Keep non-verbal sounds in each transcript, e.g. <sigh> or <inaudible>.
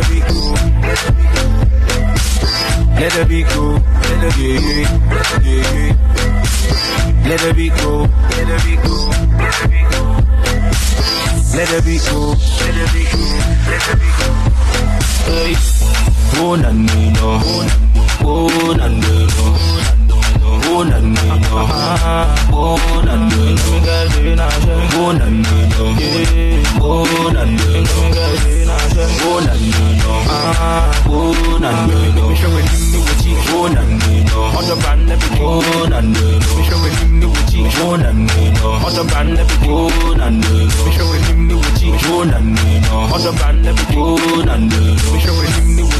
the beat go. Let it be cool. Let it be cool. Let it be cool. Let it be cool. Let it be cool. Let it be cool. Let the beat go. Hey. Oh no. Oh no. Oh show him the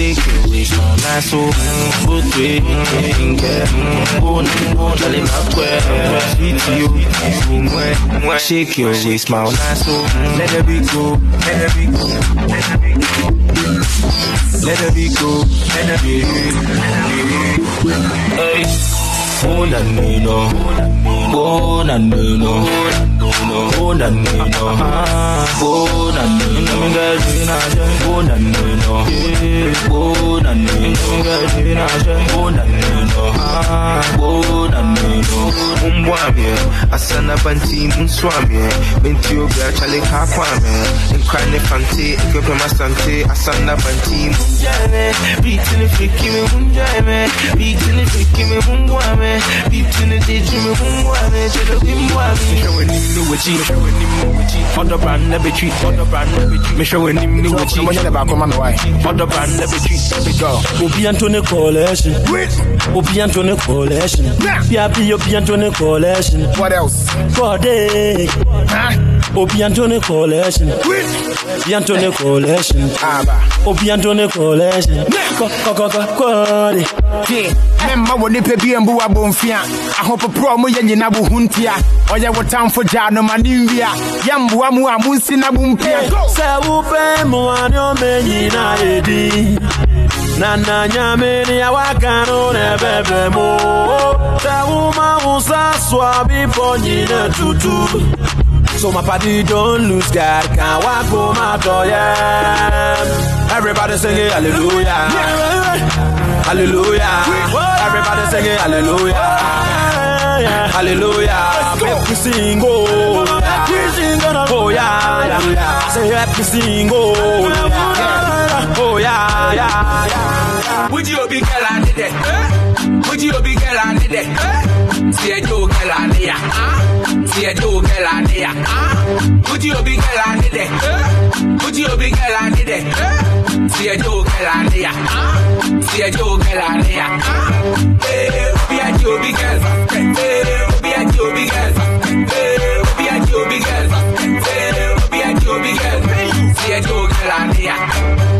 shake your waist, no, nice, so, putwe, yeah, oh no, Charlie Bakwe, sweetie, mwe, shake your waist, my nice, so, let it be go, let it be go, let it be go. Let it be go, let it be, hey. Oh na no no, oh na no no, oh na no no, oh na na na na na. Mumbwamye, asana banti munswamye, binti oga chale kakwame, nkrane fante, ikwepe masante, asana banti munjame, beat in me munjame, beat in the freaky me mumbwame, beat in the ditch me mumbwame, chelo bimbwame. Me showing him the witchy, me showing him the witchy. On the brand every tree, on the brand every tree. Me showing him the witchy. Mo nyɛ baako ma me wae. On the brand every tree, every go. Obi Antony Coalition. Antony Coalition. Piapi Obi Antony Coalition. What else? Obi Antony Coalition. Obi Antony Coalition. Aba. Obi Antony Coalition. Ko ko ko ko kode. Tie, memma wɔ nipa bi mbu abɔmfia ahopoporɔ mo yɛ nyina bo ho ntia ɔyɛ wo tamfo gyaa no ma ne nwia yɛmboa mu a monsi na bo mpia Sɛ wopɛ mmoa ne ɔma nyina edi na na nyame ne awaka no na ɛbɛbɛ mu sɛ woma wo sa so a bepɔ tutu So my party don't lose God, can't walk out oh yeah. Everybody sing it, hallelujah, hallelujah. Everybody sing it, hallelujah, hallelujah. Make we sing, oh, oh yeah, yeah. Say me sing, oh, yeah. Oh, yeah, yeah, yeah. Would you be girl and did it? Eh? Would you be girl and did it? Eh? See a Joe girl and ya. Ah. See a Joe girl and ya. Ah. Would you be girl and did it? Eh? Would you be girl and did it? See a Joe girl and ya. Ah. See a Joe girl and ya. Hey, be a Joe big girl. Hey, be a Joe big girl. Hey, be a Joe big girl. Hey, be a Joe big girl. See a Joe girl and ya.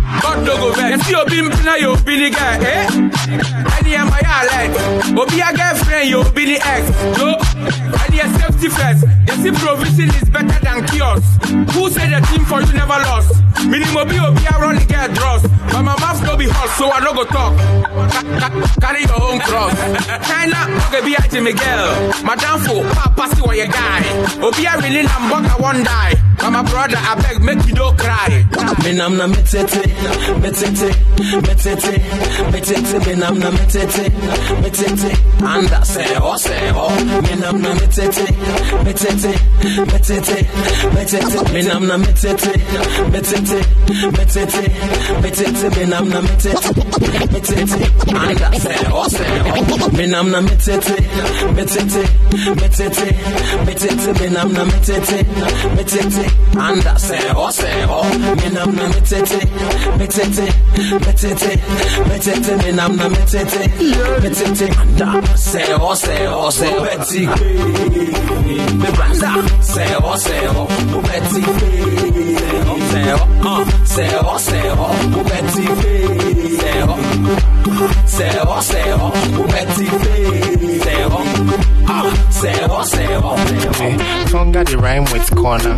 God no go vex. You see your obi mpina you obi ni girl, eh? Any am I alert? Obi a girlfriend you obi ni ex. Yo, any a safety first. You see provision is better than cures. Who said the team for you never lost? Minimum obi obi a run the girl dross. But my mouth no be hot, so I no go talk. Ca- ca- Carry your own cross. China, okay, be a Jimmy girl. Madam for papa see what you guy. Obi a really number one die. My brother, I beg, make you don't cry. Me nam na metete, metete, metete, metete, me nam na metete, metete, anda se ho se ho. Me nam na metete, metete, metete, metete, me nam na metete, metete, metete, metete, me nam na metete, metete, anda se ho se ho. Me nam na metete, metete, metete, metete, me nam na metete, metete, and I say, oh, Anda sebo sebo Mina mna metete Metete Metete Metete Mina mna metete Metete Anda sebo sebo sebo Beti Mi branda Sebo sebo Beti say, sebo say, sebo Beti Sebo Sebo sebo Beti Sebo seho seho Tonga the rhyme with corner.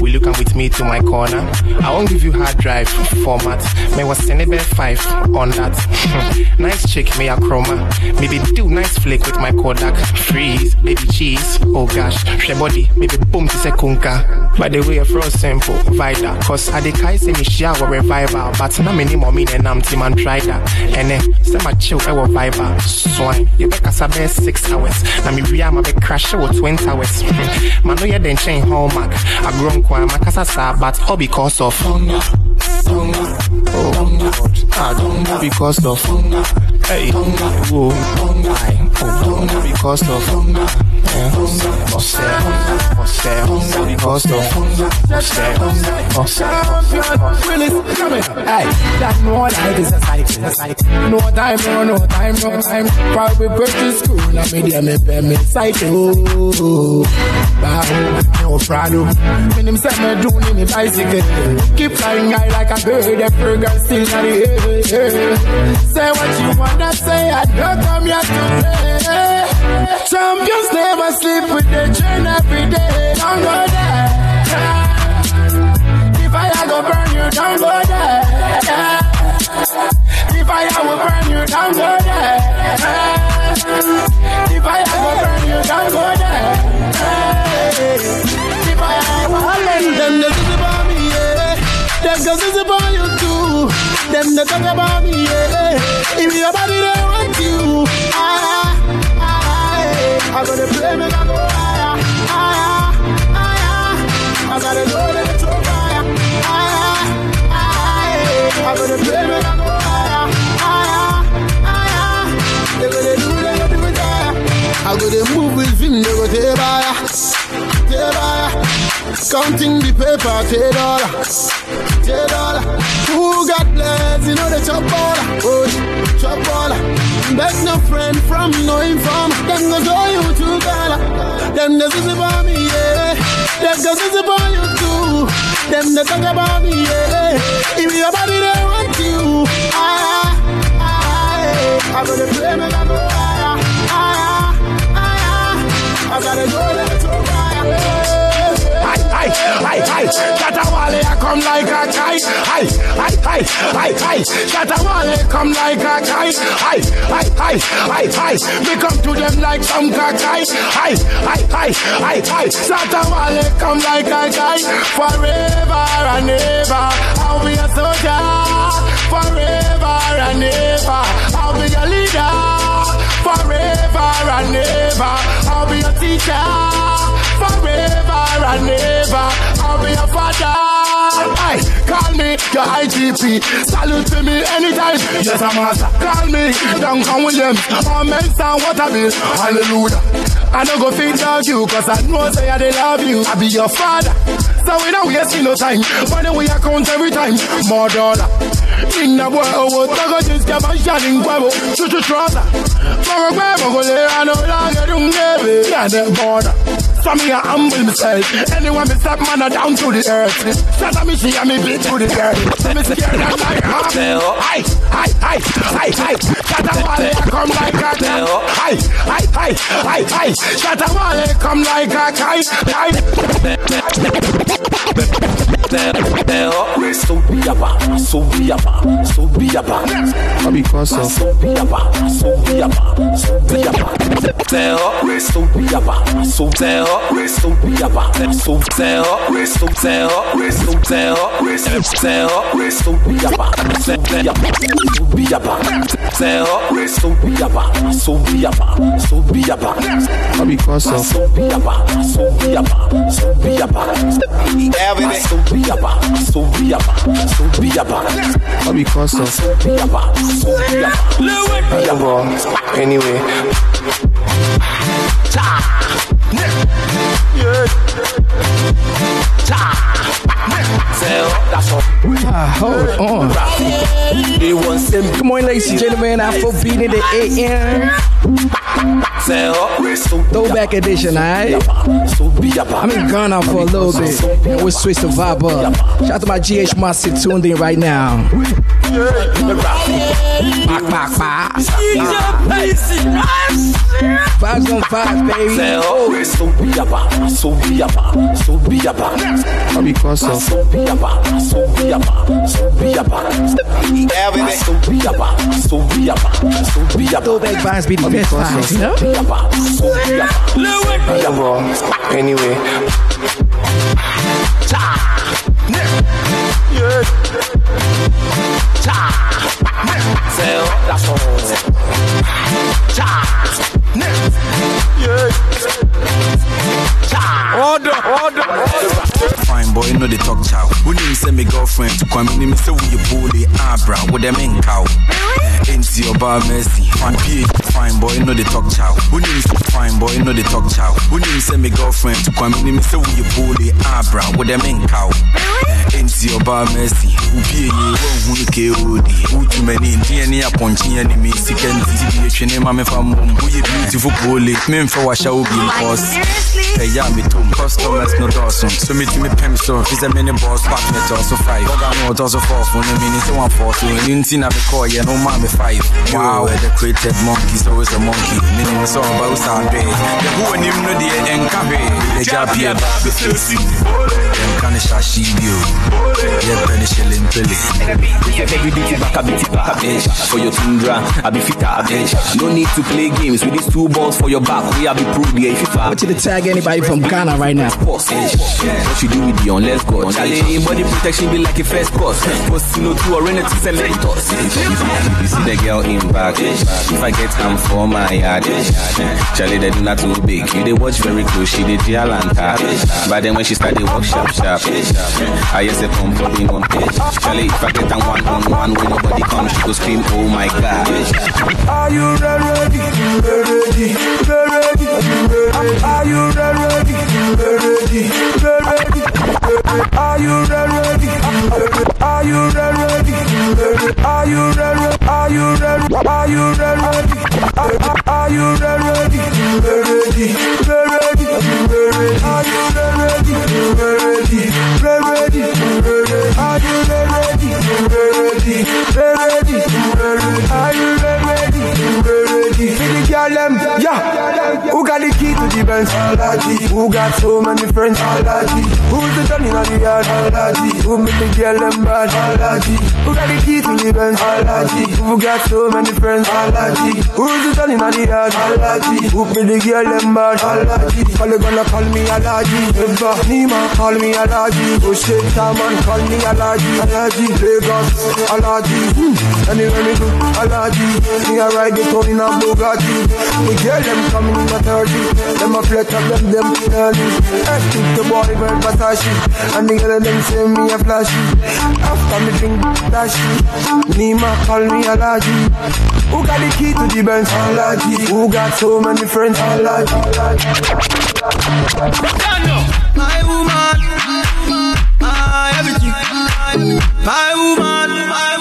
Will you come with me to my corner? I won't give you hard drive format. May was Senebe 5 on that. <laughs> nice chick, may a chroma. Maybe do nice flick with my Kodak. Freeze, baby cheese. Oh gosh, she body, maybe boom to sekunka. By the way, for simple, Vida. Cause I decay say me shower revival. But na many mean and I'm team and try that. And then, say my chill, eh, I will vibe. Swine, you better sabe six hours. Na me ria, ma me crash with winter west. Man, no, yeah, then chain hallmark. A grown kwa makasa sa, but all because of. Oh, ah, because of. Hey, whoa. Oh, don't because of. What's that? What's that? What's that? What's that? Come here. Hey, that no life is a cycle. No time, no, no time, no time. Probably go to school, I made them a pay me cycle. Oh. Bow, no problem. When him say me do me bicycle. Keep flying high like a bird, every girl still in the air. Say what you wanna say, I don't come here to play. Champions never sleep with the train every day. Don't go there. If I go burn you, don't go there. If I will burn you, don't go there. If I go burn you, don't go there. If I will them the is about me, yeah. Them girls is about you. Them the talk about me, yeah. If your body they want you, ah, ah, ah, I gotta play me, I go higher, higher, higher. I gotta go let it go higher, higher, higher. I gotta play me, I go higher, higher, higher. They gonna do, they gonna do higher. I gotta move with him, they go take higher, take. Counting the paper, take dollar, take dollar. Who got blessed, you know the chop baller, oh, chop baller. Beg no friend from no informer, them go show you to dollar. Them the is about me, yeah. Them the is about you too. Them the talk about me, yeah. If your body they want you, ah, ah, I I gotta play me, I go higher, higher, higher. I gotta go go higher. Hi, hi, hi, Shatta Wale, I come like a kite. Hi, hi, hi, hi, hi, Shatta Wale, come like a kite. Hi, hi, hi, hi, hi, we come to them like some kakai. Hi, hi, hi, hi, hi, Shatta Wale, come like a kite. Forever and ever, I'll be a soldier. Forever and ever, I'll be a leader. Forever and ever, I'll be a teacher and ever. I'll be your father. Hey, call me your IGP. Salute to me anytime. Yes, I'm. Call me Duncan Williams. Or Mensa Waterbill. Hallelujah. I don't go feed dog you, cause I know say I they love you. I be your father. So we don't waste no time. Money we account every time. More dollar. In the world, just get my shot in Quavo. Chuchu trouser. Mogo Quavo, go there, I know longer, don't get it. Yeah, the border. So me a humble myself. Anyone me step man a down to the earth. Shut up me she and me beat to the earth. So me scared and like half. Hi, hi, hi, hi. Shatta Wale, come like a cat. Hi, hi, hi, hi, hi. Shatta Wale, come like a kite. Hi. So be a ba, so be a ba, so be a ba. I be closer. So be a ba, so be a ba, so be a ba. So be a ba, so be a ba, so be a ba, so be a ba, so be a ba, so be a ba, so be a ba. So be Sub-yaba, say up, sub-yaba, sub-yaba, sub-yaba. Because of sub-yaba, sub-yaba, sub-yaba. Everything. So be sub-yaba, so be a of so be sub-yaba. Anyway. Yeah hold on. Come on, ladies and gentlemen, Afro beat in the AM. Throwback edition, alright? I'm in Ghana for a little bit. And we'll switch the vibe up. Shout out to my GH Master tuned in right now. Vibes on vibes, baby. All because of So be about, so be about, so be about. So be about, so be about, so be via, so be about. Throwback vibes be the best vibes, you know? So be about, so be about. Well, anyway. Fine boy, no they talk chow. Who name say me girlfriend to come in me say we you bully abra with them in cow. Eh, ain't your bar mercy. Fine P fine boy, no they talk chow. Who name say fine boy, no they talk chow. Who name say me girlfriend to come in me say we you bully abra with them in cow. Eh, ain't your bar mercy. Who pay ye won who ke odi. Who too many Indian ya ponchi and me second TV chene mame fam who you beautiful bully. Men for washa ubi cause. Hey, yeah, me too. Customers no dawson. So me to me pem so. Is a mini boss me to also five. But I know it also four for no meaning so one four. So in Inti na me call yeah no me five. Wow, the created monkeys always a monkey. Meaning it's all about sound big. The who and him no the encabe. The job here baby face. Them kind of shashi bio. Yeah, penny shilling pilly. Every beat it back, a beat back. For your tundra, I be fit, a. No need to play games with these two balls for your back. We are be proved, yeah, if you I want you to tag anybody from Ghana right now. Boss, what you do with the let's go. Charlie, body protection be like a first course. Post no two or to select us. If you see the girl in back, if I get am for my yard, Charlie, they do not too big. You they watch very close, she did Jalanta. But then when she start, they walk sharp, sharp. I just say pump for being on Charlie, if I get am one on one when nobody comes, she go scream, oh my god. Are you ready? Ready? Ready? Are you ready? Ready? Ready? Are you ready? Are you ready? Are you ready? Are you ready? Are you ready? Are you ready? Ready? Ready? Are you ready? Ready? Ready? Are you ready? Ready? Ready? Are you ready? Ready? For the girl them, yeah. Who got the key to the Benz? Who got so many friends? Who's the Johnny on the yard? Who make the girl them bad? Who got the key to the Benz? Who got so many friends? Who's the Johnny on the yard? Who make the girl them bad? Call you gonna call me Alaji. Eva Nima call me Alaji. Oh shit, man call me Alaji. Alaji, Lagos, hmm. Alaji. Anywhere me go, Alaji. Me a ride the town in a Bugatti. The girl them coming in a 30. Them a flex up them them early. I keep the boy very Versace. And the girl them say me a flashy. After me drink flashy. Nima call me a Alaji. Who got the key to the Benz? Alaji. Who got so many friends? Alaji. My woman, my everything. My woman, I buy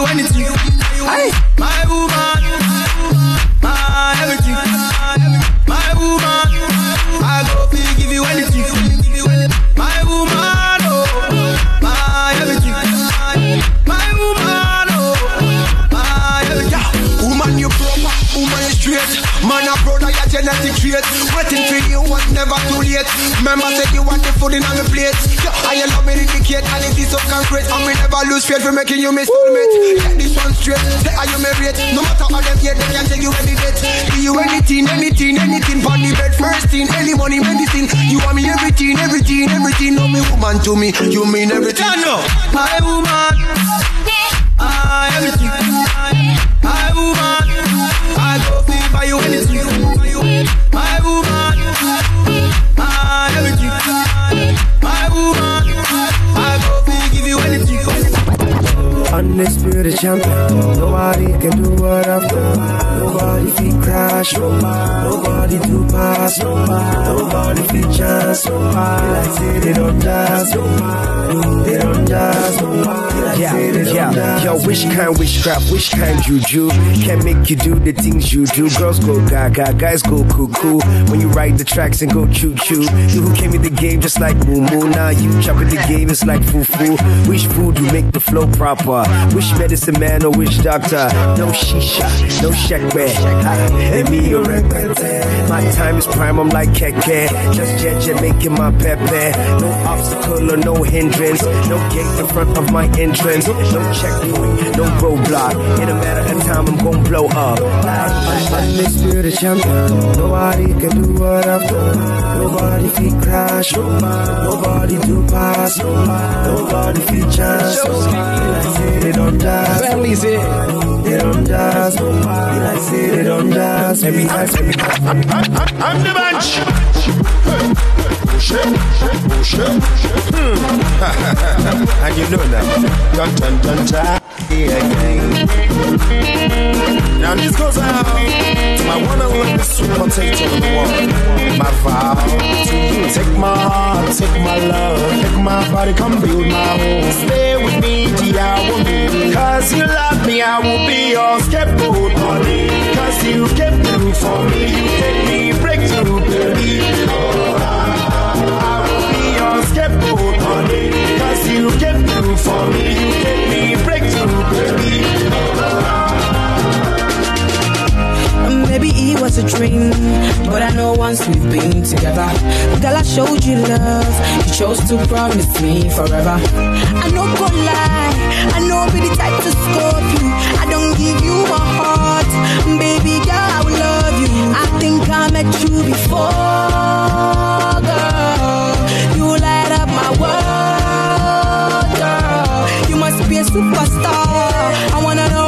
you anything. My woman, my everything. My woman, I go feel give you anything. My woman, oh, my everything. My woman, oh, my everything. Woman, you proper, woman, you straight. Man, a brother, your genetic trait. Waiting for you never too late. Remember, said you want the food in on the plate. Yeah, I love me indicate, and it is so concrete. And we never lose faith for making you my soulmate. Get this one straight. Say, are you married? No matter how them hate, they can take you any date. Give you anything, anything, anything. For the bed, first thing, any money, medicine. You want me everything, everything, everything. No, me woman to me, you mean everything. no. My woman, my ah, everything. Undisputed champion. Nobody can do what I've done. Nobody fit crash, nobody do pass, nobody fit chance. Like say they don't dance, they don't dance. Yeah, yeah, yo, which kind witchcraft, which kind juju can make you do the things you do? Girls go gaga, guys go cuckoo. When you ride the tracks and go choo choo. You who came in the game just like moo moo. Now you chopping the game, it's like foo foo. Which food you make the flow proper? Which medicine man or which doctor? No shisha, no shakwe. And me. My time is prime, I'm like keke. Just jet making my pepe. No obstacle or no hindrance. No gate in front of my entrance. No checkpoint, no roadblock. In a matter of time, I'm gonna blow up. Undisputed champion. Nobody can do what I've done. Nobody fit crash. Nobody do pass. Nobody fit chance. Like say they don't dance. Family's it. They don't dance. Like say they don't dance. Every time, every time. I'm the bunch. Hmm. <laughs> and you know now. Dun dun dun yeah. Now this goes out to my one and only sweet potato in the world. My vow to you. Take my heart, take my love, take my body, come build my home. Stay with me, dear woman. Cause you love me, I will be your scapegoat, honey. Cause you came through for me, you gave me breakthrough, baby. Oh, you came through for me, you gave me breakthrough, baby. Maybe it was a dream, but I know once we've been together, girl, I showed you love. You chose to promise me forever. I know go lie, I know be the type to scope you. I don't give you my heart, baby girl, I will love you. I think I met you before, girl. You light up my world, superstar. I wanna know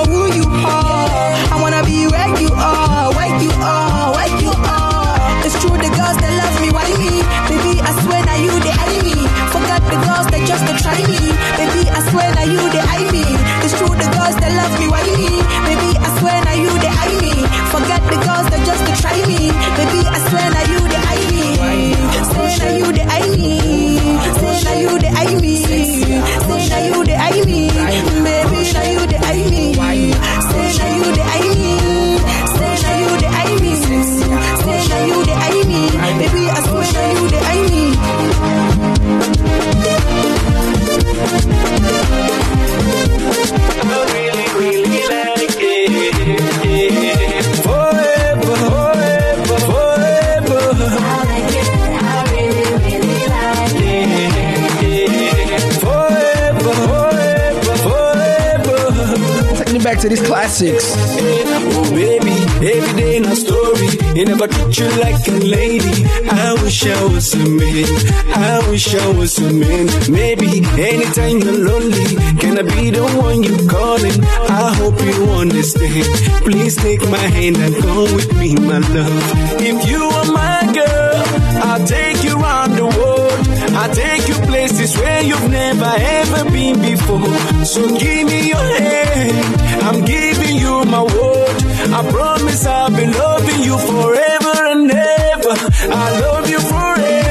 a man. I wish I was a man. Maybe anytime you're lonely, can I be the one you calling? I hope you understand. Please take my hand and go with me, my love. If you are my girl, I'll take you around the world. I'll take you places where you've never ever been before. So give me your hand. I'm giving you my word. I promise I'll be loving you forever and ever. I love you forever.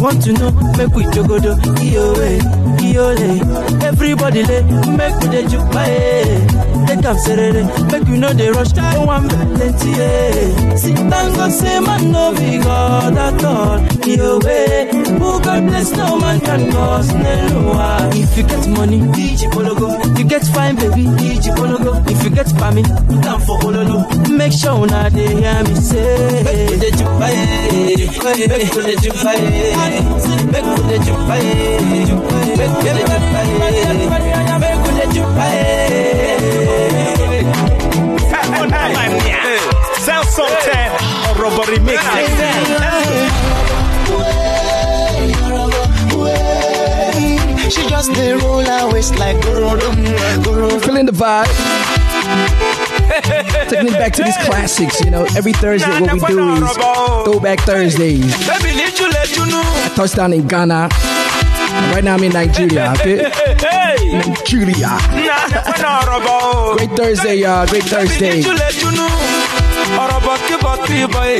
Want to know, make we jogodo, yo yo eh. Everybody lay, make we dey juke eh. Take am serere, make we know they rush, no one plenty eh. See, thank God, say man no be God at all. Your who God bless, no man can cause no If you get money, DJ Pologo. You get fine, baby, DJ Pologo. If you get pami, down for Ololo. Make sure now they hear me say. Make with the jupaye, make with the jupaye, make with the jupaye, make with the jupaye, make with the jupaye. Sound Sultan or Robbery Mix. She just they roll her waist like Gorodum, Gorodum. Feeling the vibe. Taking it back to these classics, you know. Every Thursday, what we do is Throwback Thursdays. Baby, let you let you know. I touched down in Ghana. Right now I'm in Nigeria, <laughs> okay? Nigeria. Great Thursday, y'all. Great Thursday. Let you let you know. ọ̀rọ̀ bọ̀kí bọ̀kí bọ̀yì.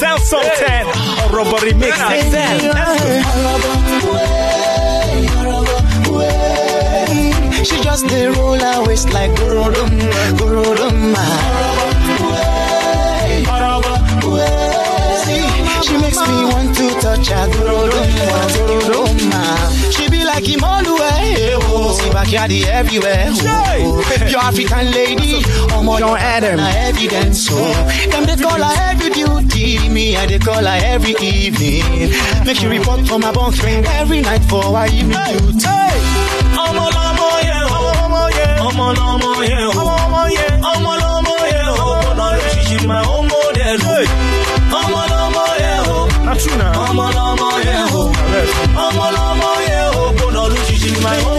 Sound Sultan or Robbery Mix. She just they roll her waist like Gorodum, Gorodum. See, ah. she makes me want to touch her Gorodum, Gorodum. Ah. She be like Imolue, oh, see backyardy everywhere. Oh, Pure African lady, oh my John Adam. evidence. Oh, them they call her every duty, me I they call her every evening. Make she report for my bunk every night for her evening duty. yẹn o ọmọ lọmọ yẹn o. Ọmọ lọmọ yẹn o. Ọmọ lọ ṣiṣi ma ó mọ dẹlu ọmọ lọmọ yẹn o. Ọmọ lọmọ yẹn o. Ọmọ lọmọ yẹn o. Gbọdọ lọ ṣiṣi ma ó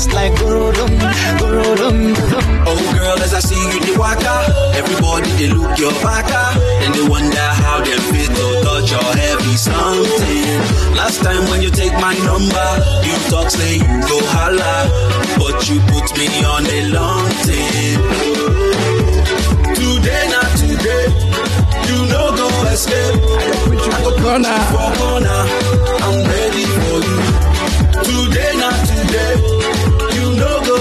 waist like Gorodum, Gorodum. Oh girl, as I see you the waka, everybody they look your baka, and they wonder how they fit to touch your heavy something. Last time when you take my number, you talk say you go holla, but you put me on a long thing. Today not today, you no go escape. I go put you for corner, I'm ready for you. Today not today,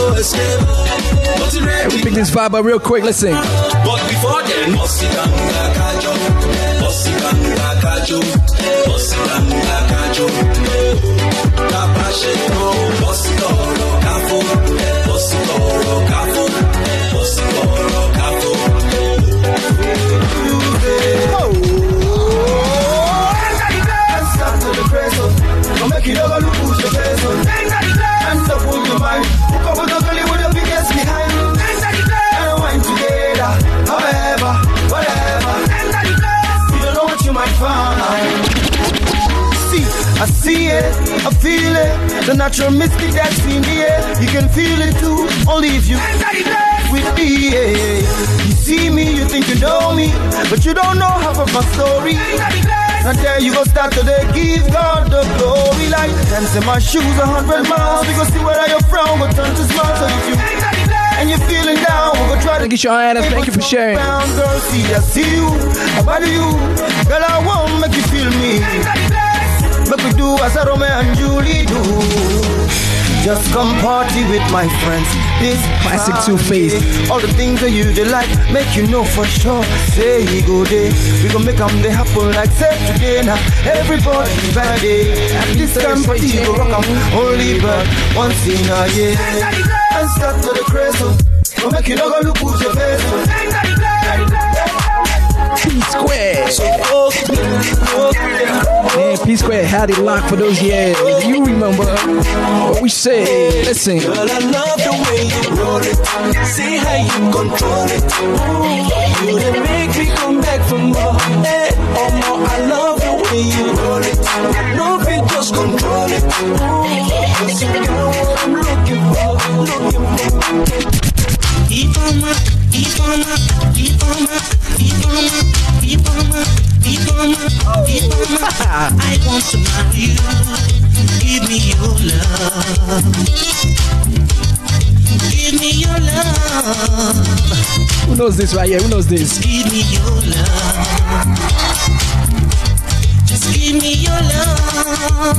no escape. You ready We pick this vibe up real quick. Listen. but before then, The natural mystic that's in the air. You can feel it too, only if you with me. yeah. You see me, you think you know me, but you don't know half of my story. And there you go start today, give God the glory. Like them say my shoes a hundred miles. We go see where you're from, but turn to smile. So if you and you're feeling down, we go try to Thank you, Sean Adams. Thank you for sharing. down, girl. See, I see you, I body you, girl. I won't make you feel me. Make we do as a Romeo and Julie do. Just come party with my friends. This Classic Friday. Two-Face. All the things that you like, make you know for sure. Say he go there, we gon' make 'em they happen like say today now. Everybody Friday, and this time party go rock 'em only but once in a year. And start to the crazy, go make you know go look who's your face. P Square. Man, P Square had it locked for those years. You remember what we said. Listen. Girl, I love the way you roll it. See how you control it. Ooh, you done make me come back for more. Oh more, I love the way you roll it. Love it, just control it. Ooh, you know what I'm looking for, looking for. Ifama, Ifama, I want to marry you. Give me your love. Give me your love. Who knows this right here? Who knows this? Give me your love. Just give me your love.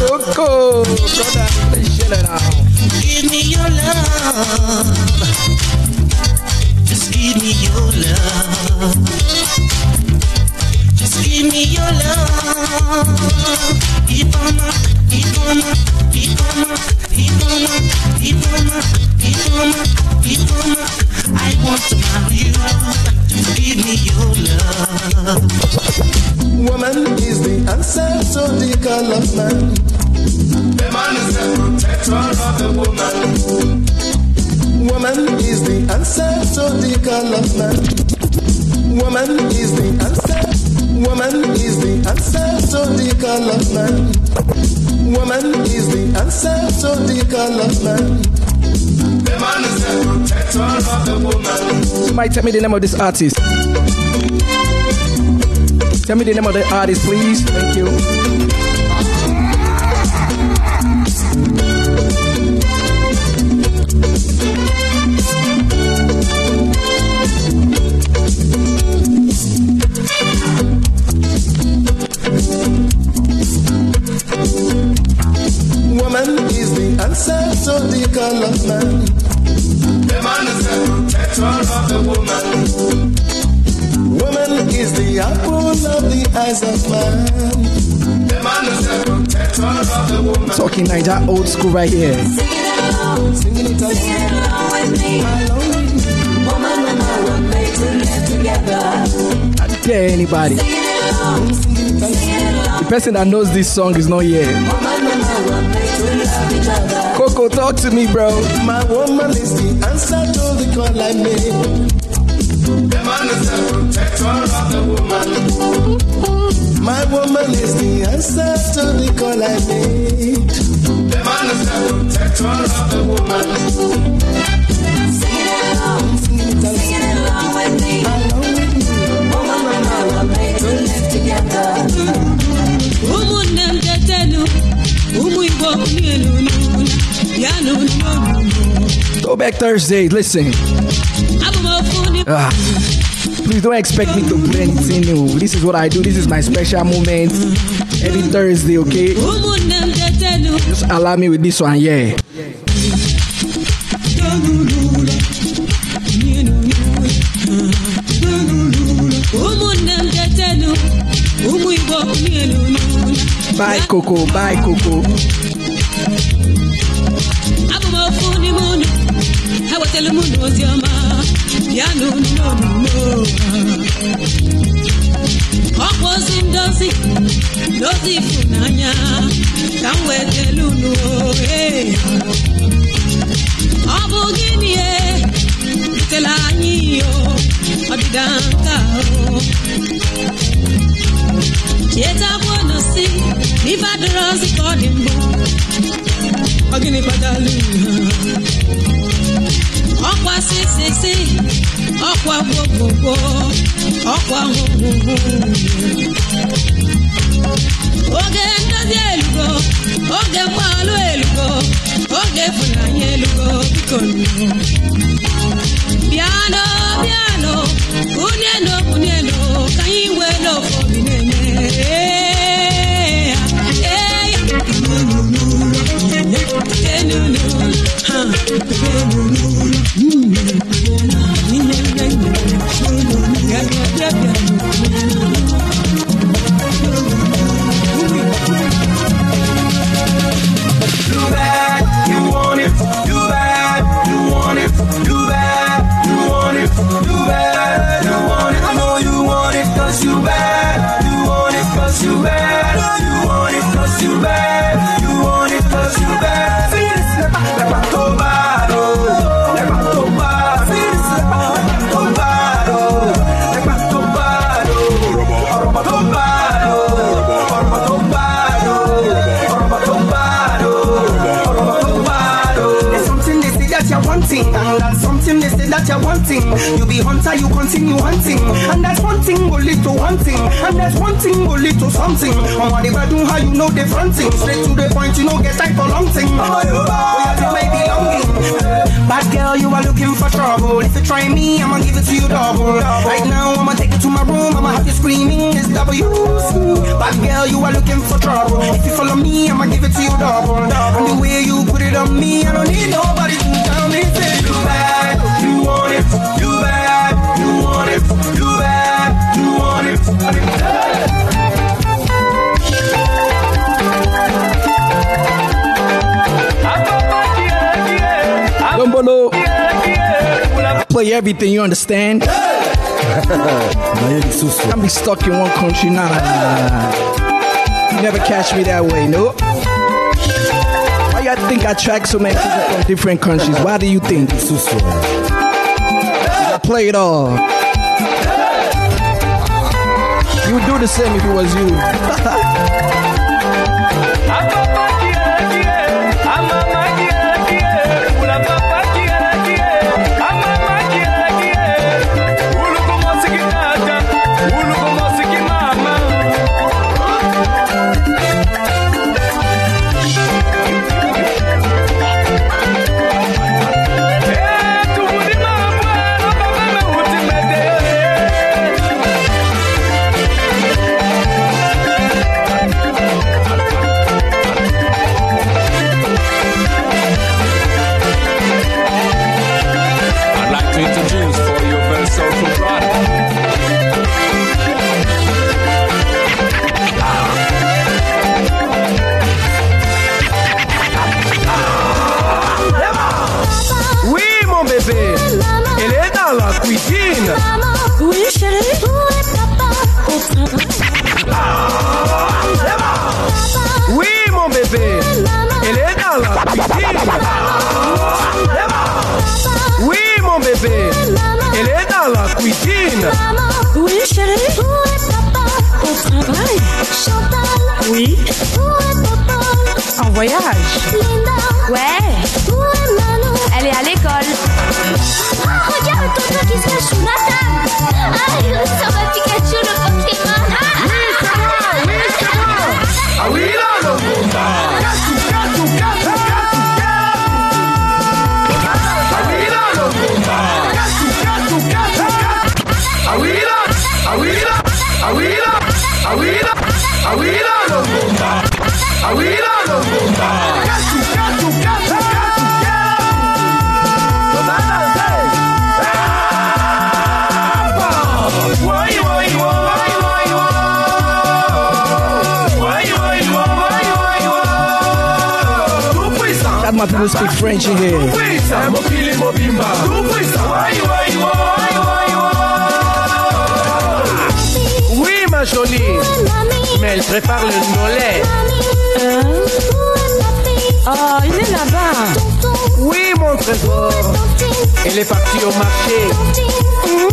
Coco, brother, let's it out. Give me your love. Just give me your love. Just give me your love. Ifama, Ifama, Ifama, Ifama, Ifama, Ifama, Ifama. I want to marry you. Just give me your love. Woman is the answer to the call of man. The man is the protector of the woman. Woman is the answer to the call of man. Woman is the answer. Woman is the answer to the call of man. Woman is the answer to the call of man. The man is the protector of the woman. Somebody tell me the name of this artist. Tell me the name of the artist, please. Thank you. To the call of man. The man is the of the woman. Woman is the apple of the eyes of man. The man is the of the woman. Talking Niger old school right here. Singing it out. Sing it along with me. Woman and I were made to live together. I dare anybody. The person that knows this song is not here. Coco, talk to me, bro. My woman is the answer to the call I made. The man is the protector of the woman. My woman is the answer to the call I made. The man is the protector of the woman. Sing it along, sing it along with me. Along with oh. me. Woman and I were made to live together. ụmụnne m tetenu ụmụ igbo nielu n'ụlọ back Thursday, listen. Ah, please don't expect me to anything new. This is what I do. This is my special moment every Thursday, okay? Just allow me with this one, yeah. Bye, Coco. Bye, Coco. Ewetala m unu ozi ọma ya n'ụlọ ọkwa ozi ndozi n'ozi ịfụnanya ka m wetala unu ee. ọ bụ gịnị butere anyị iyo na ọkwa sisisi ọkwa gbogbogbo ọkwa hụhụhụ oge ndozi elugo oge mgbalụ elugo oge ịfụnanya elugo biko nụ. bịanụ bịanụ kwụnyenụ kwụnyenụ ka anyị wee n'ofe obi na-eme Mm-hmm. And that's one thing go lead to one thing. And that's one thing go lead to something. And what if I do how you know the front thing? Straight to the point, you know, get time for long thing. Oh, you bad, you may be longing. Bad girl, you are looking for trouble. If you try me, I'ma give it to you double. Right now, I'ma take you to my room. I'ma have you screaming. It's WC. Bad girl, you are looking for trouble. If you follow me, I'ma give it to you double. And the way you put it on me, I don't need nobody Gumbolo. Play everything, you understand? <laughs> Can't be stuck in one country, nah, nah, nah, nah. You Never catch me that way, no. Why you think I track so many people from different countries? Why do you think? I play it all. You would do the same if it was you. <laughs> nuit. En voyage. Ouais. my people speak French in here. Oui, ma jolie. Mais elle prépare le nolet. Hein? Oh, ah, il est là-bas. Oui, mon trésor. Elle est partie au marché. Mmh.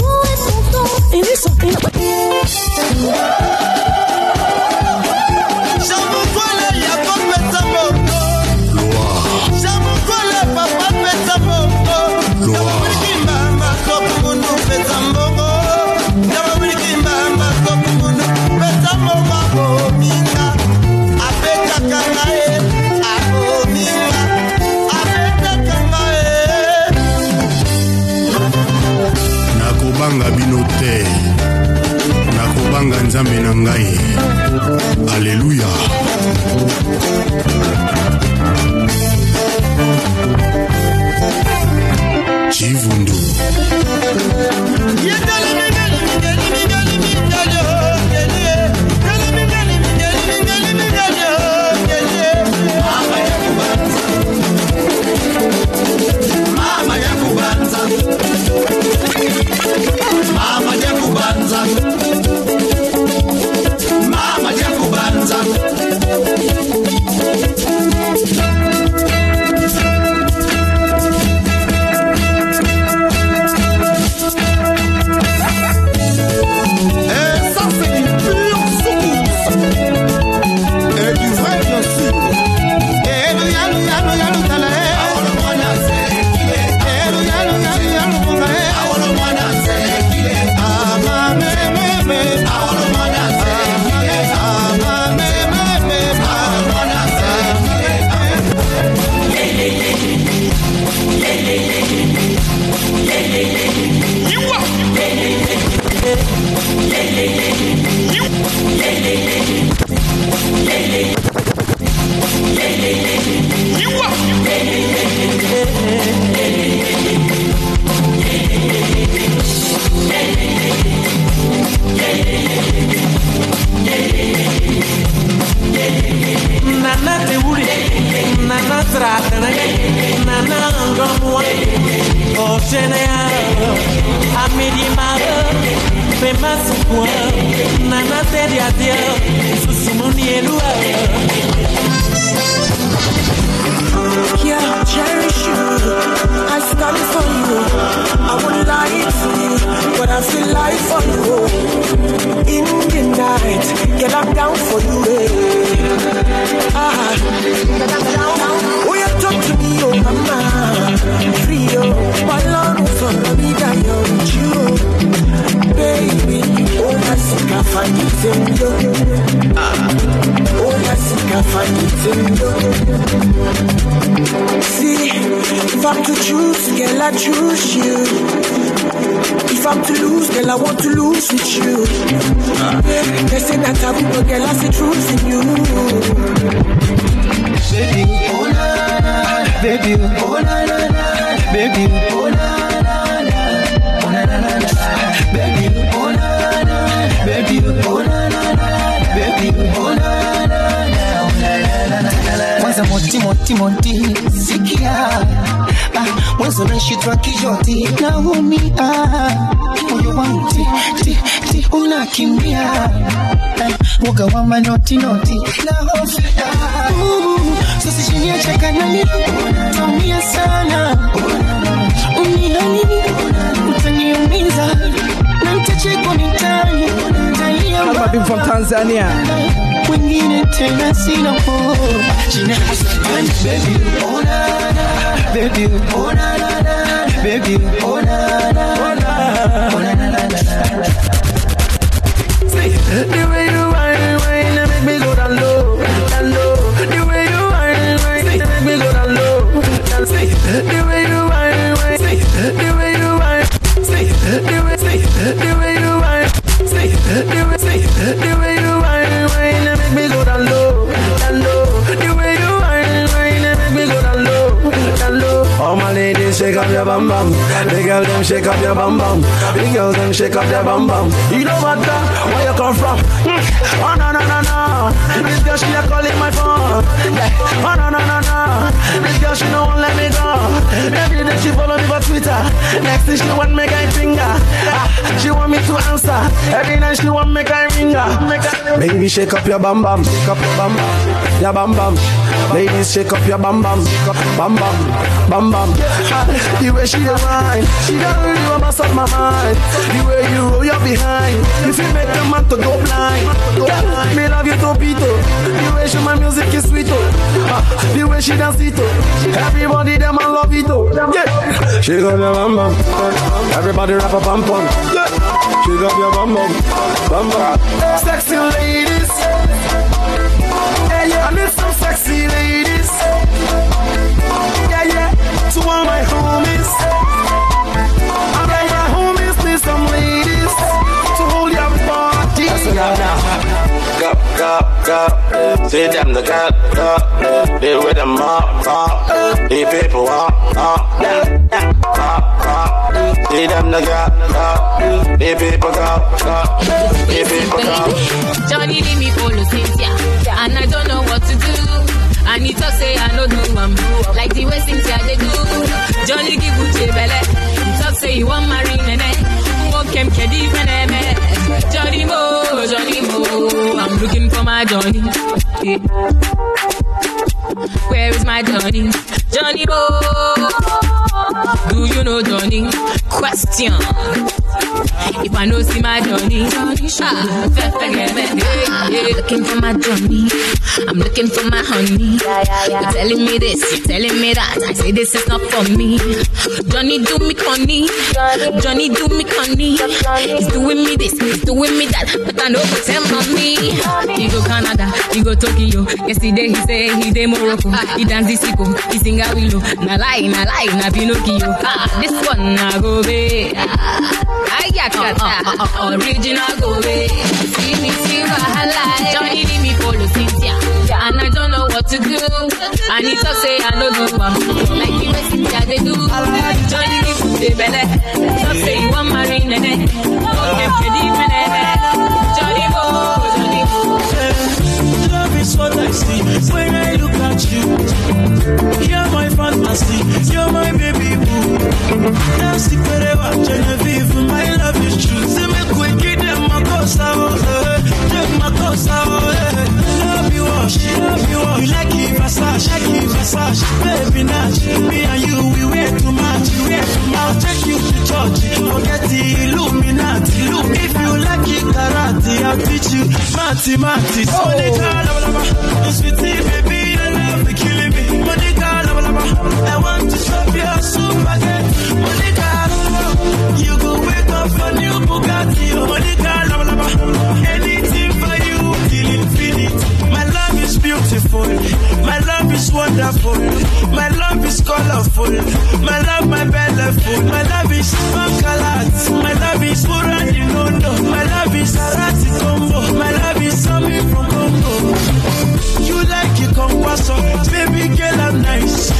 Où est son Il est sorti. Nzambe na ngai. Aleluya chivundu if I'm to choose, girl, I choose you. If I'm to lose, girl, I want to lose with you. They say that will, but girl, I see truth in you. Baby, oh na na, baby, oh na na na, baby, oh na, Meza moti moti moti. Sikia. Ah, Mwezo nashitwa kijoti. Naumia. Moyo wangu ti ti ti unakimbia. Eh, woga wa manoti noti. Na hofia mm, sasa chini ya chaka nani? Sana. Umia nini? Utaniumiza. Na nitachekwa mitaani kama bifu Tanzania. Wengine tena sina kusafanya baby oh na na baby oh na na na baby oh na na oh na oh na na na na the way you whine, whine, make me go down low, down low. The way you whine, whine, the way you whine, the way you whine, the way, the way you whine, the way, the way you shake up your bum bum. The girl them shake up your bum bum. The girls them shake up your bum bum. You know what? uh, Where you come from? Mm. Oh no no no no. This girl she a calling my phone. Yeah. Oh no no no no. This girl she no won't let me go. Every day she follow me for Twitter. Next thing she want make I finger. Ah, she want me to answer. Every night she want make I ring her. Baby shake up your bum bum. Shake up your bum bum. Your bum bum. Ladies shake up your bum. Bum bum. Bum bum. Ah, The way she whine, she don't really want mess up my mind. The way you roll your behind, if you make a man to go blind. Me love you topito. The way she my music is sweet oh. Ah, The way she dance it oh. Everybody them I love it oh. Yeah. She got your bum bum. Everybody rap a bum bum. Yeah. She got your bum bum. Bum bum. Sexy ladies. Yeah, yeah. I need some sexy ladies. Go. See them the girl, go. They with them up, up. The people up, up. Yeah, up, up. See them the girl, go. The people go, go. The people go. Johnny leave me follow Cynthia, and I don't know what to do. And he talk say I know no do am like the way Cynthia they do. Johnny give Uche belle, he talk say he want marry Nene. Eh, eh. Him kedi. Johnny Mo, Johnny Mo, I'm looking for my Johnny. Where is my Johnny? Johnny Mo, do you know Johnny? Question. If I know see my Johnny, ah, yeah. Looking for my Johnny, I'm looking for my honey. You're telling me this, you're telling me that. I say this is not for me. Johnny do me conny, Johnny do me conny. He's doing me this, he's doing me that, but I know him on me. He go Canada, he go Tokyo. Yesterday he say he dey Morocco. He dance disco, he sing a willow. Na lie, na lie, na Pinocchio. Ah, this one na go be. I got original go. See me, see wahala. Johnny leave me follow Cynthia, and I don't know what to do. And he talk say I no do am, like the way Cynthia they do. Johnny give me the belle, talk say he want marry Nene. Okay, ready for Nene. Johnny go, Johnny go. Love is what I see when I look at you. You're my fantasy, you're my baby boo. Dance forever, Genevieve, my love is true. See me quick, get them my costa, oh, get my costa, oh, Love you all, she love you all. You like it, massage, like it, massage. Baby, now, me and you, we wear too much, we wear too much. Take you to church, forget the Illuminati. Look, if you like it, karate, I'll teach you. Mati, Mati, Oh, they try, love, love, it's pretty, baby. Monica, lava, lava, I want to chop your spaghetti. Monica, lava, lava, you go wake up for new Bugatti. Oh, Monica, lava, lava, anything for you till infinity. My love is beautiful. My love is wonderful. My love is colorful. My love, my belly full. My love is Mankalat. My love is Muradi Nondo. My love is Arati Combo. My love is Sami from Congo. You it, Kongwaso. Baby girl, I'm nice.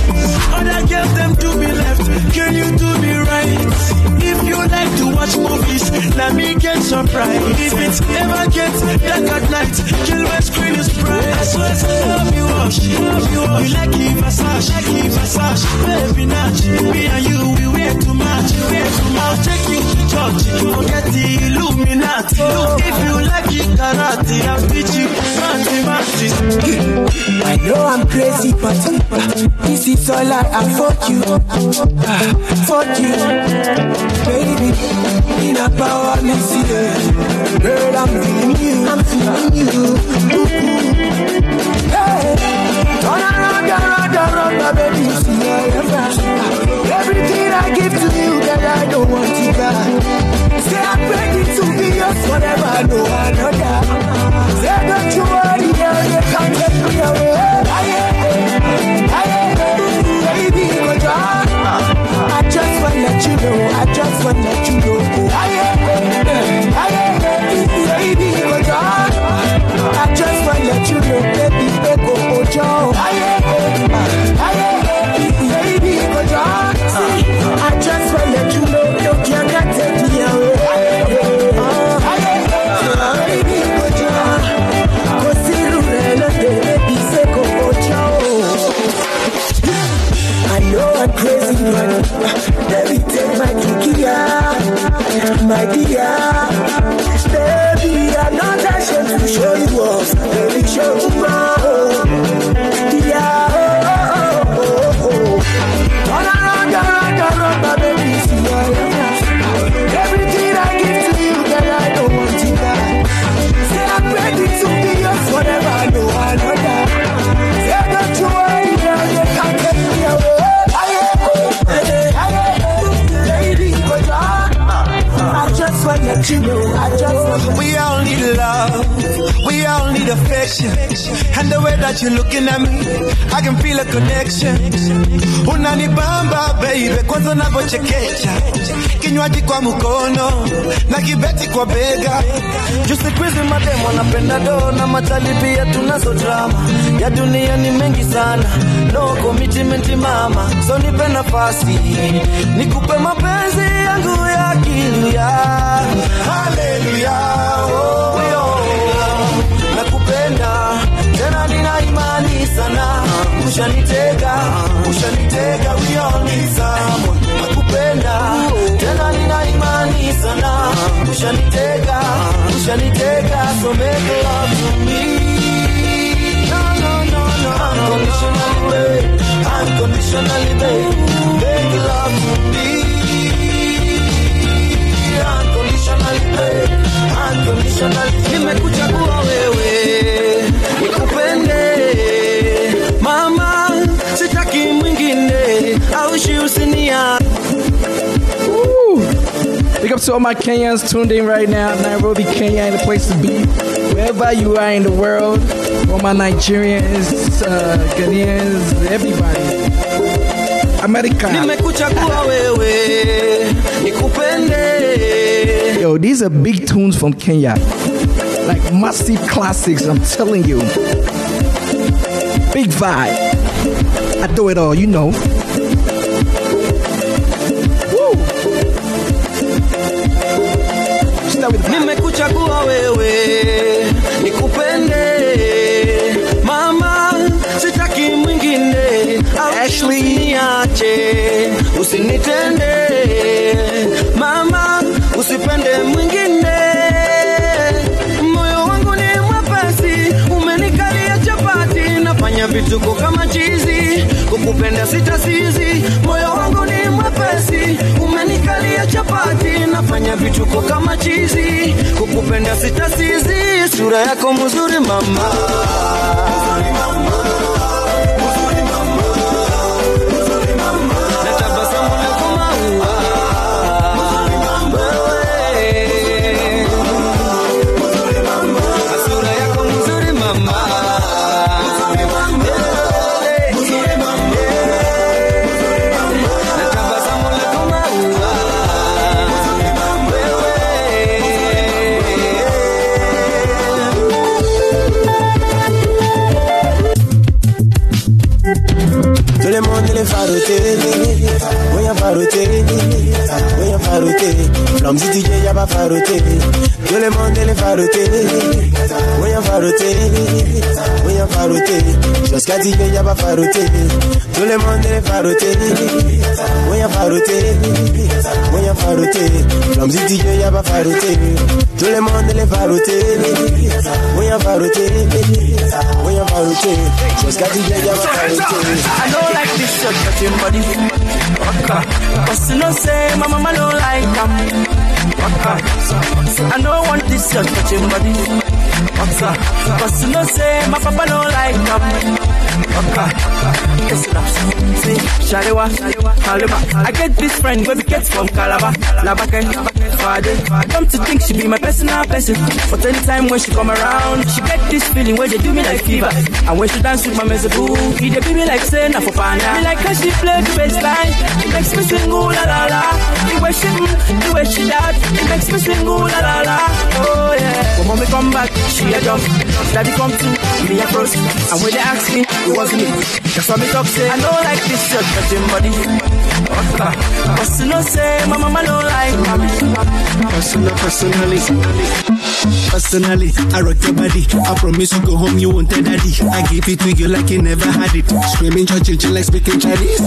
Other girls, them do me left. Can you do me right? If you like to watch movies, let me get surprised. If it ever gets dark at night, kill my screen is bright. I swear to love you, wash, love you, wash. You like it, Versace, like it, Versace. Baby, Natch, me and you, we wear too much, we wear too much. I'll take you to church, forget the Illuminati. If you like it, karate, I'll teach you mathematics. I know I'm crazy, but this is all I afford you. Ah, Fuck you, baby. In a power, me see. Girl, I'm feeling you. I'm feeling you. Hey, turn around, around, around, my baby. See Everything I give to you, girl, I don't want you back. Say I'm ready to be yours forever, no another. Say don't you worry, I just wanna let you know, I just wanna let you know. My dear. Affection. And the way that you're looking at me, I can feel a connection. Unanibamba baby, kwanza unavyochekecha, kinywaji kwa mkono na kibeti kwa bega. Juu siku hizi mademu wanapenda do na matali pia tunazo drama ya dunia ni mengi sana, no commitment mama, so nipe nafasi nikupe mapenzi yangu ya kilia. Haleluya, oh, imani sana, ushanitega, ushanitega, all. Nakupenda tena, nina imani sana, ushanitega, ushanitega, so make love to me. Nimekuchagua wewe, usinia Big up to all my Kenyans tuned in right now. Nairobi, Kenya, in the place to be. Wherever you are in the world, all my Nigerians, uh, Ghanaians, everybody. America. nimekuchagua wewe, nikupende Yo, these are big tunes from Kenya. Like massive classics, I'm telling you. Big vibe. I do it all, you know. Nimekuchagua wewe nikupende. Mama sitaki mwingine niache usinitende. Mama usipende mwingine. Moyo wangu ni mwepesi umenikalia chapati. Nafanya vituko kama chizi kukupenda sitasizi. Moyo wangu mwepesi umenikalia chapati nafanya vituko kama chizi. Kukupenda sitasizi sura yako mzuri mama. na Flamme si DJ y'a pas faroté. Tout le monde les faroté, oui y'a faroté, oui y'a faroté. Jusqu'à DJ y'a pas faroté. Tout le monde les faroté, oui y'a faroté, oui y'a faroté. Flamme si DJ y'a pas faroté. Tout le monde les faroté, oui y'a faroté, oui y'a faroté. Jusqu'à DJ y'a pas faroté. I don't like this shirt touching body. Waka. Cause you know say my mama don't like them. I don't want this shirt touching body. Cause you know say my papa don't like them. I get this friend we get from Calabar. Labake, Fade. Come to think she be my personal person. But anytime when she come around, she get this feeling where they do me like fever. And when she dance with my mezabu, he dey be me like say na for panda. Me like how she play the bassline. It makes me sing ooh la la la. The way she mm, the way she that, it makes me sing ooh la la la. Oh yeah. When mommy come back, she a jump. Daddy come too, me a cross. And when they ask me, it wasn't me. That's why me talk say I don't like this shirt touching body. But you know say my mama don't like me. Personal, personally, personally, I rock your body. I promise you go home, you won't tell daddy. I give it to you like you never had it. Screaming, church, chill like speaking Chinese.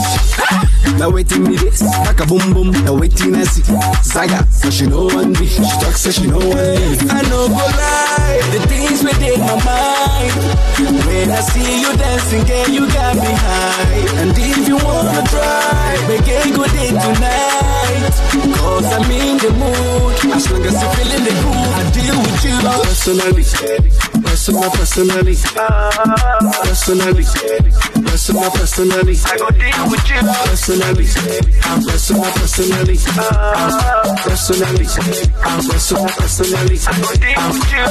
Now waiting me this, like a boom boom. Now waiting I see Zaga, so she know one me. She talk, so she know one leave. I know go lie, the things within my mind. When I see you dancing, girl, you got me high. And if you wanna try, make a good day tonight. Cause I'm in the mood. As long as you're feeling the groove, I deal with you. Personally, personal, personally, personally, personal, personally. I go deal with you. Personally, I'm personal, personally, personally, I'm personal, personally. I go deal with you.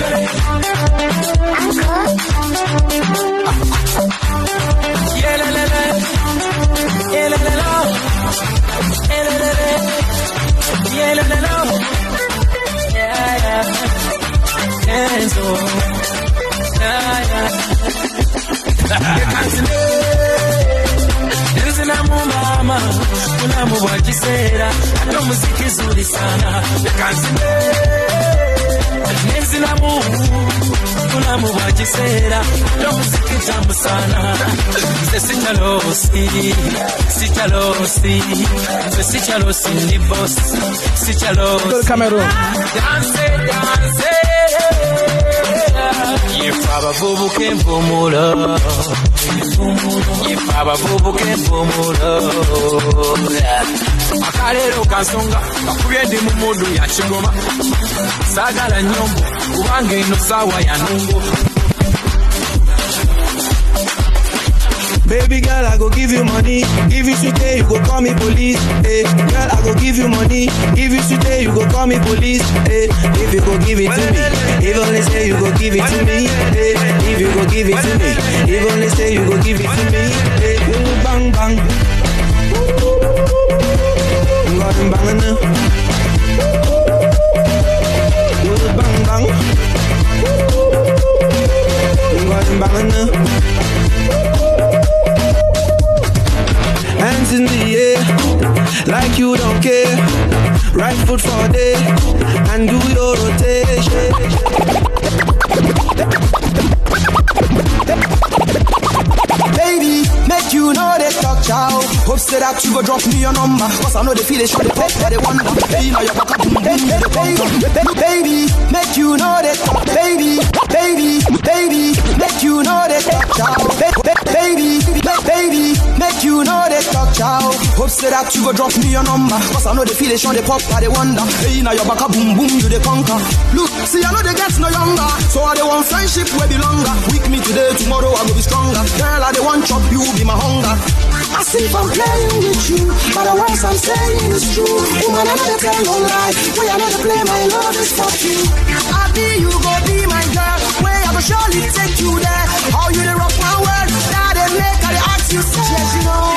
Yeah, la, Kuna mu wakisera Ndo muziki zuri sana Nekansime Nzina mu Kuna mu wakisera Ndo muziki sana? Nze sichalosi Sichalosi Nze sichalosi ndi boss Sichalosi. Cameroon. Dance, dance Yefa abavubuka empumulo Yefa abavubuka empumulo Akaleero kansonga kakubye ndi mu mudu ya kigoma saagala nnyombo kubanga eno saawa ya nungo Baby girl, I go give you money. Give you sweet day, you go call me police. Hey, girl, I go give you money. Give you sweet day, you go call me police. Hey, if you go give it to me, if only say you go give it to me. Hey, if you go give it to me, if only say you go give it to me. Hey, bang bang. Bang bang now. Ooh, bang bang. Hands in the air, like you don't care. Right foot for day, and do your rotation. Baby, make you know they talk chow. Hope say that you go drop me your number. Cause I know they feel they show the pop, they wonder. Hey, now you they baby, baby, make you know they talk. Baby, baby, baby, make you know they talk chow. Ba- ba- Baby, baby, make you know they talk chow. Hope say that you go drop me your number. Cause I know the feel they show they pop, I they wonder. Hey, now your back a boom boom, you they conquer. Look, see, I know they get no younger. So I they want friendship will be longer. Weak me today, tomorrow I go be stronger. Girl, I they want chop, you be my hunger. I see if I'm playing with you, but the words I'm saying is true. Woman, I never tell no lie. Way I never play my love is for you. I be you go be my girl. Way I go surely take you there. Yes, you know.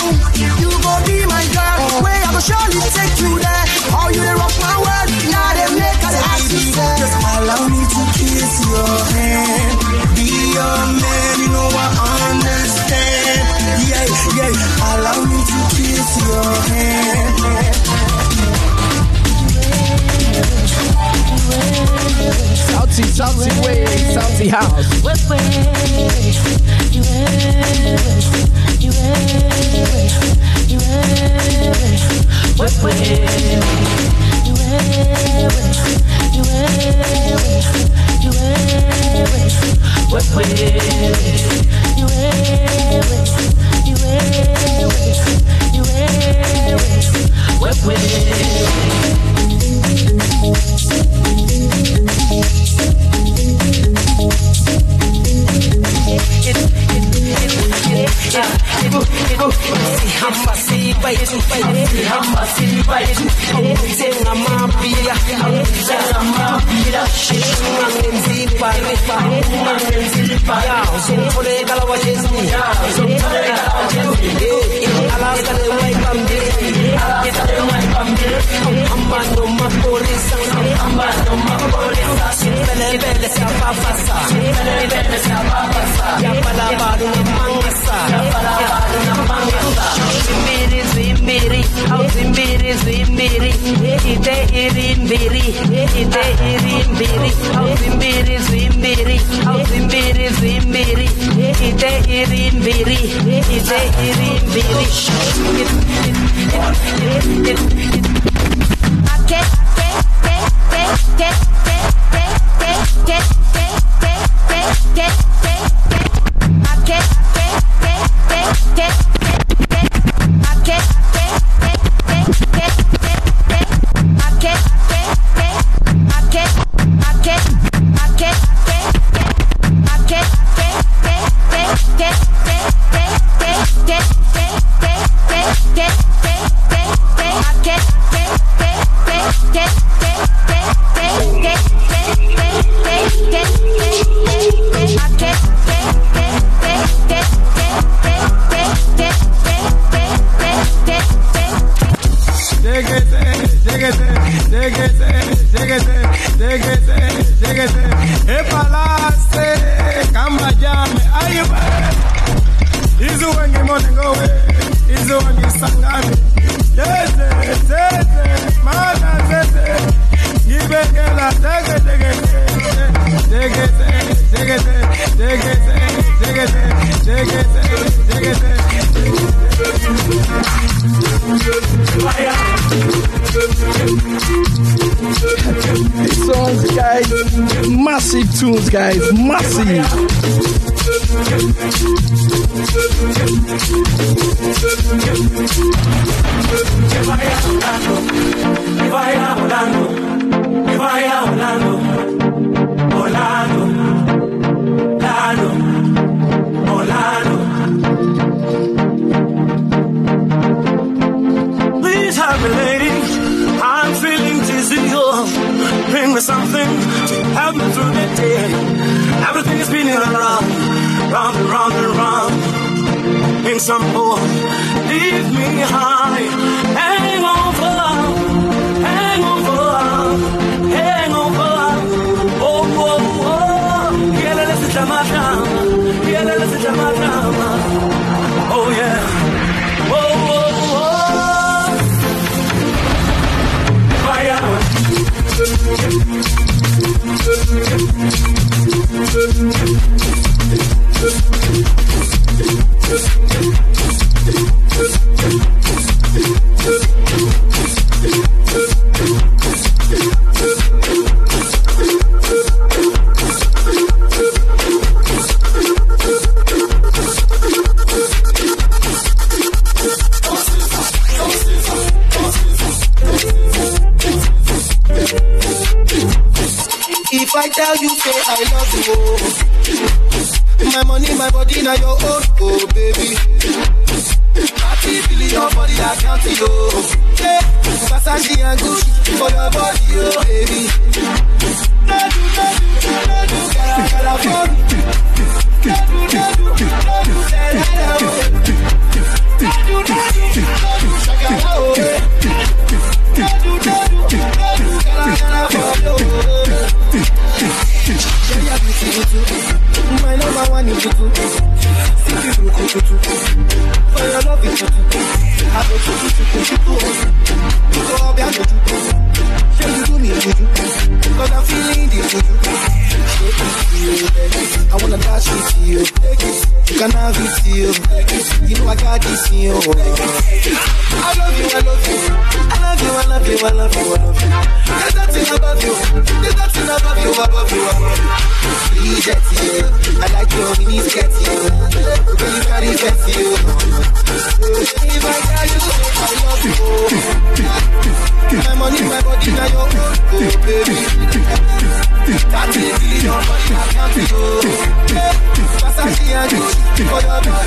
You go be my girl. Way I go surely take you there. How you the rock my world? Now they make they ask you Just allow me to kiss your hand. Be your man, you know I understand. Yeah, yeah. Allow me to kiss your hand. Salty, salty way, salty house. Zimbiri, zimbiri, zimbiri, zimbiri, zimbiri, irimbiri. Lléguese, Pass a key and go for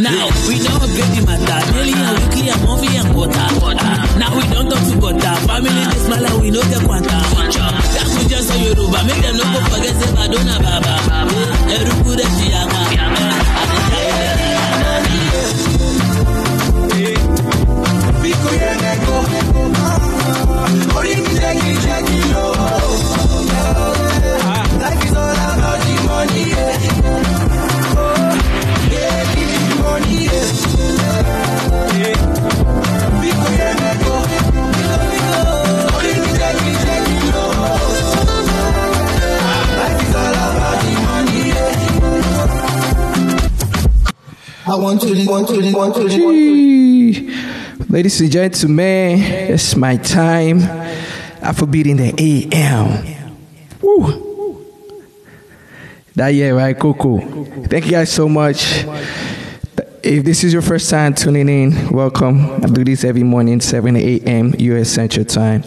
Now, we know a baby matter. Daily and weekly and monthly and quarter. Now, we don't talk to quarter. Family is smaller, we know the quanta. That we just say Yoruba. Make them no go forget say Badona Baba. Eh, Eruku de Shiyama. Want to live, want to live, want to live. Ladies and gentlemen, it's my time. Afrobeats in the AM. Woo. That yeah, right, Coco. Thank you guys so much. If this is your first time tuning in, welcome. I do this every morning, 7 a.m. U.S. Central Time.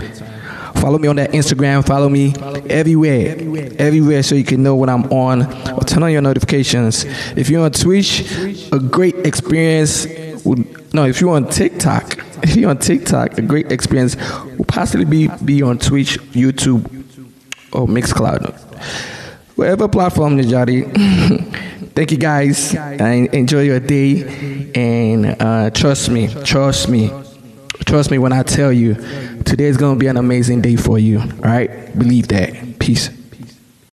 Follow me on that Instagram. Follow me everywhere, everywhere, so you can know when I'm on. Or turn on your notifications. If you're on Twitch, a great experience. Would, no, if you're on TikTok, if you're on TikTok, a great experience will possibly be be on Twitch, YouTube, or Mixcloud, whatever platform Najati. <laughs> Thank you guys. And enjoy your day, and uh, trust me, trust me, trust me when I tell you, today is gonna be an amazing day for you. All right, believe that. Peace.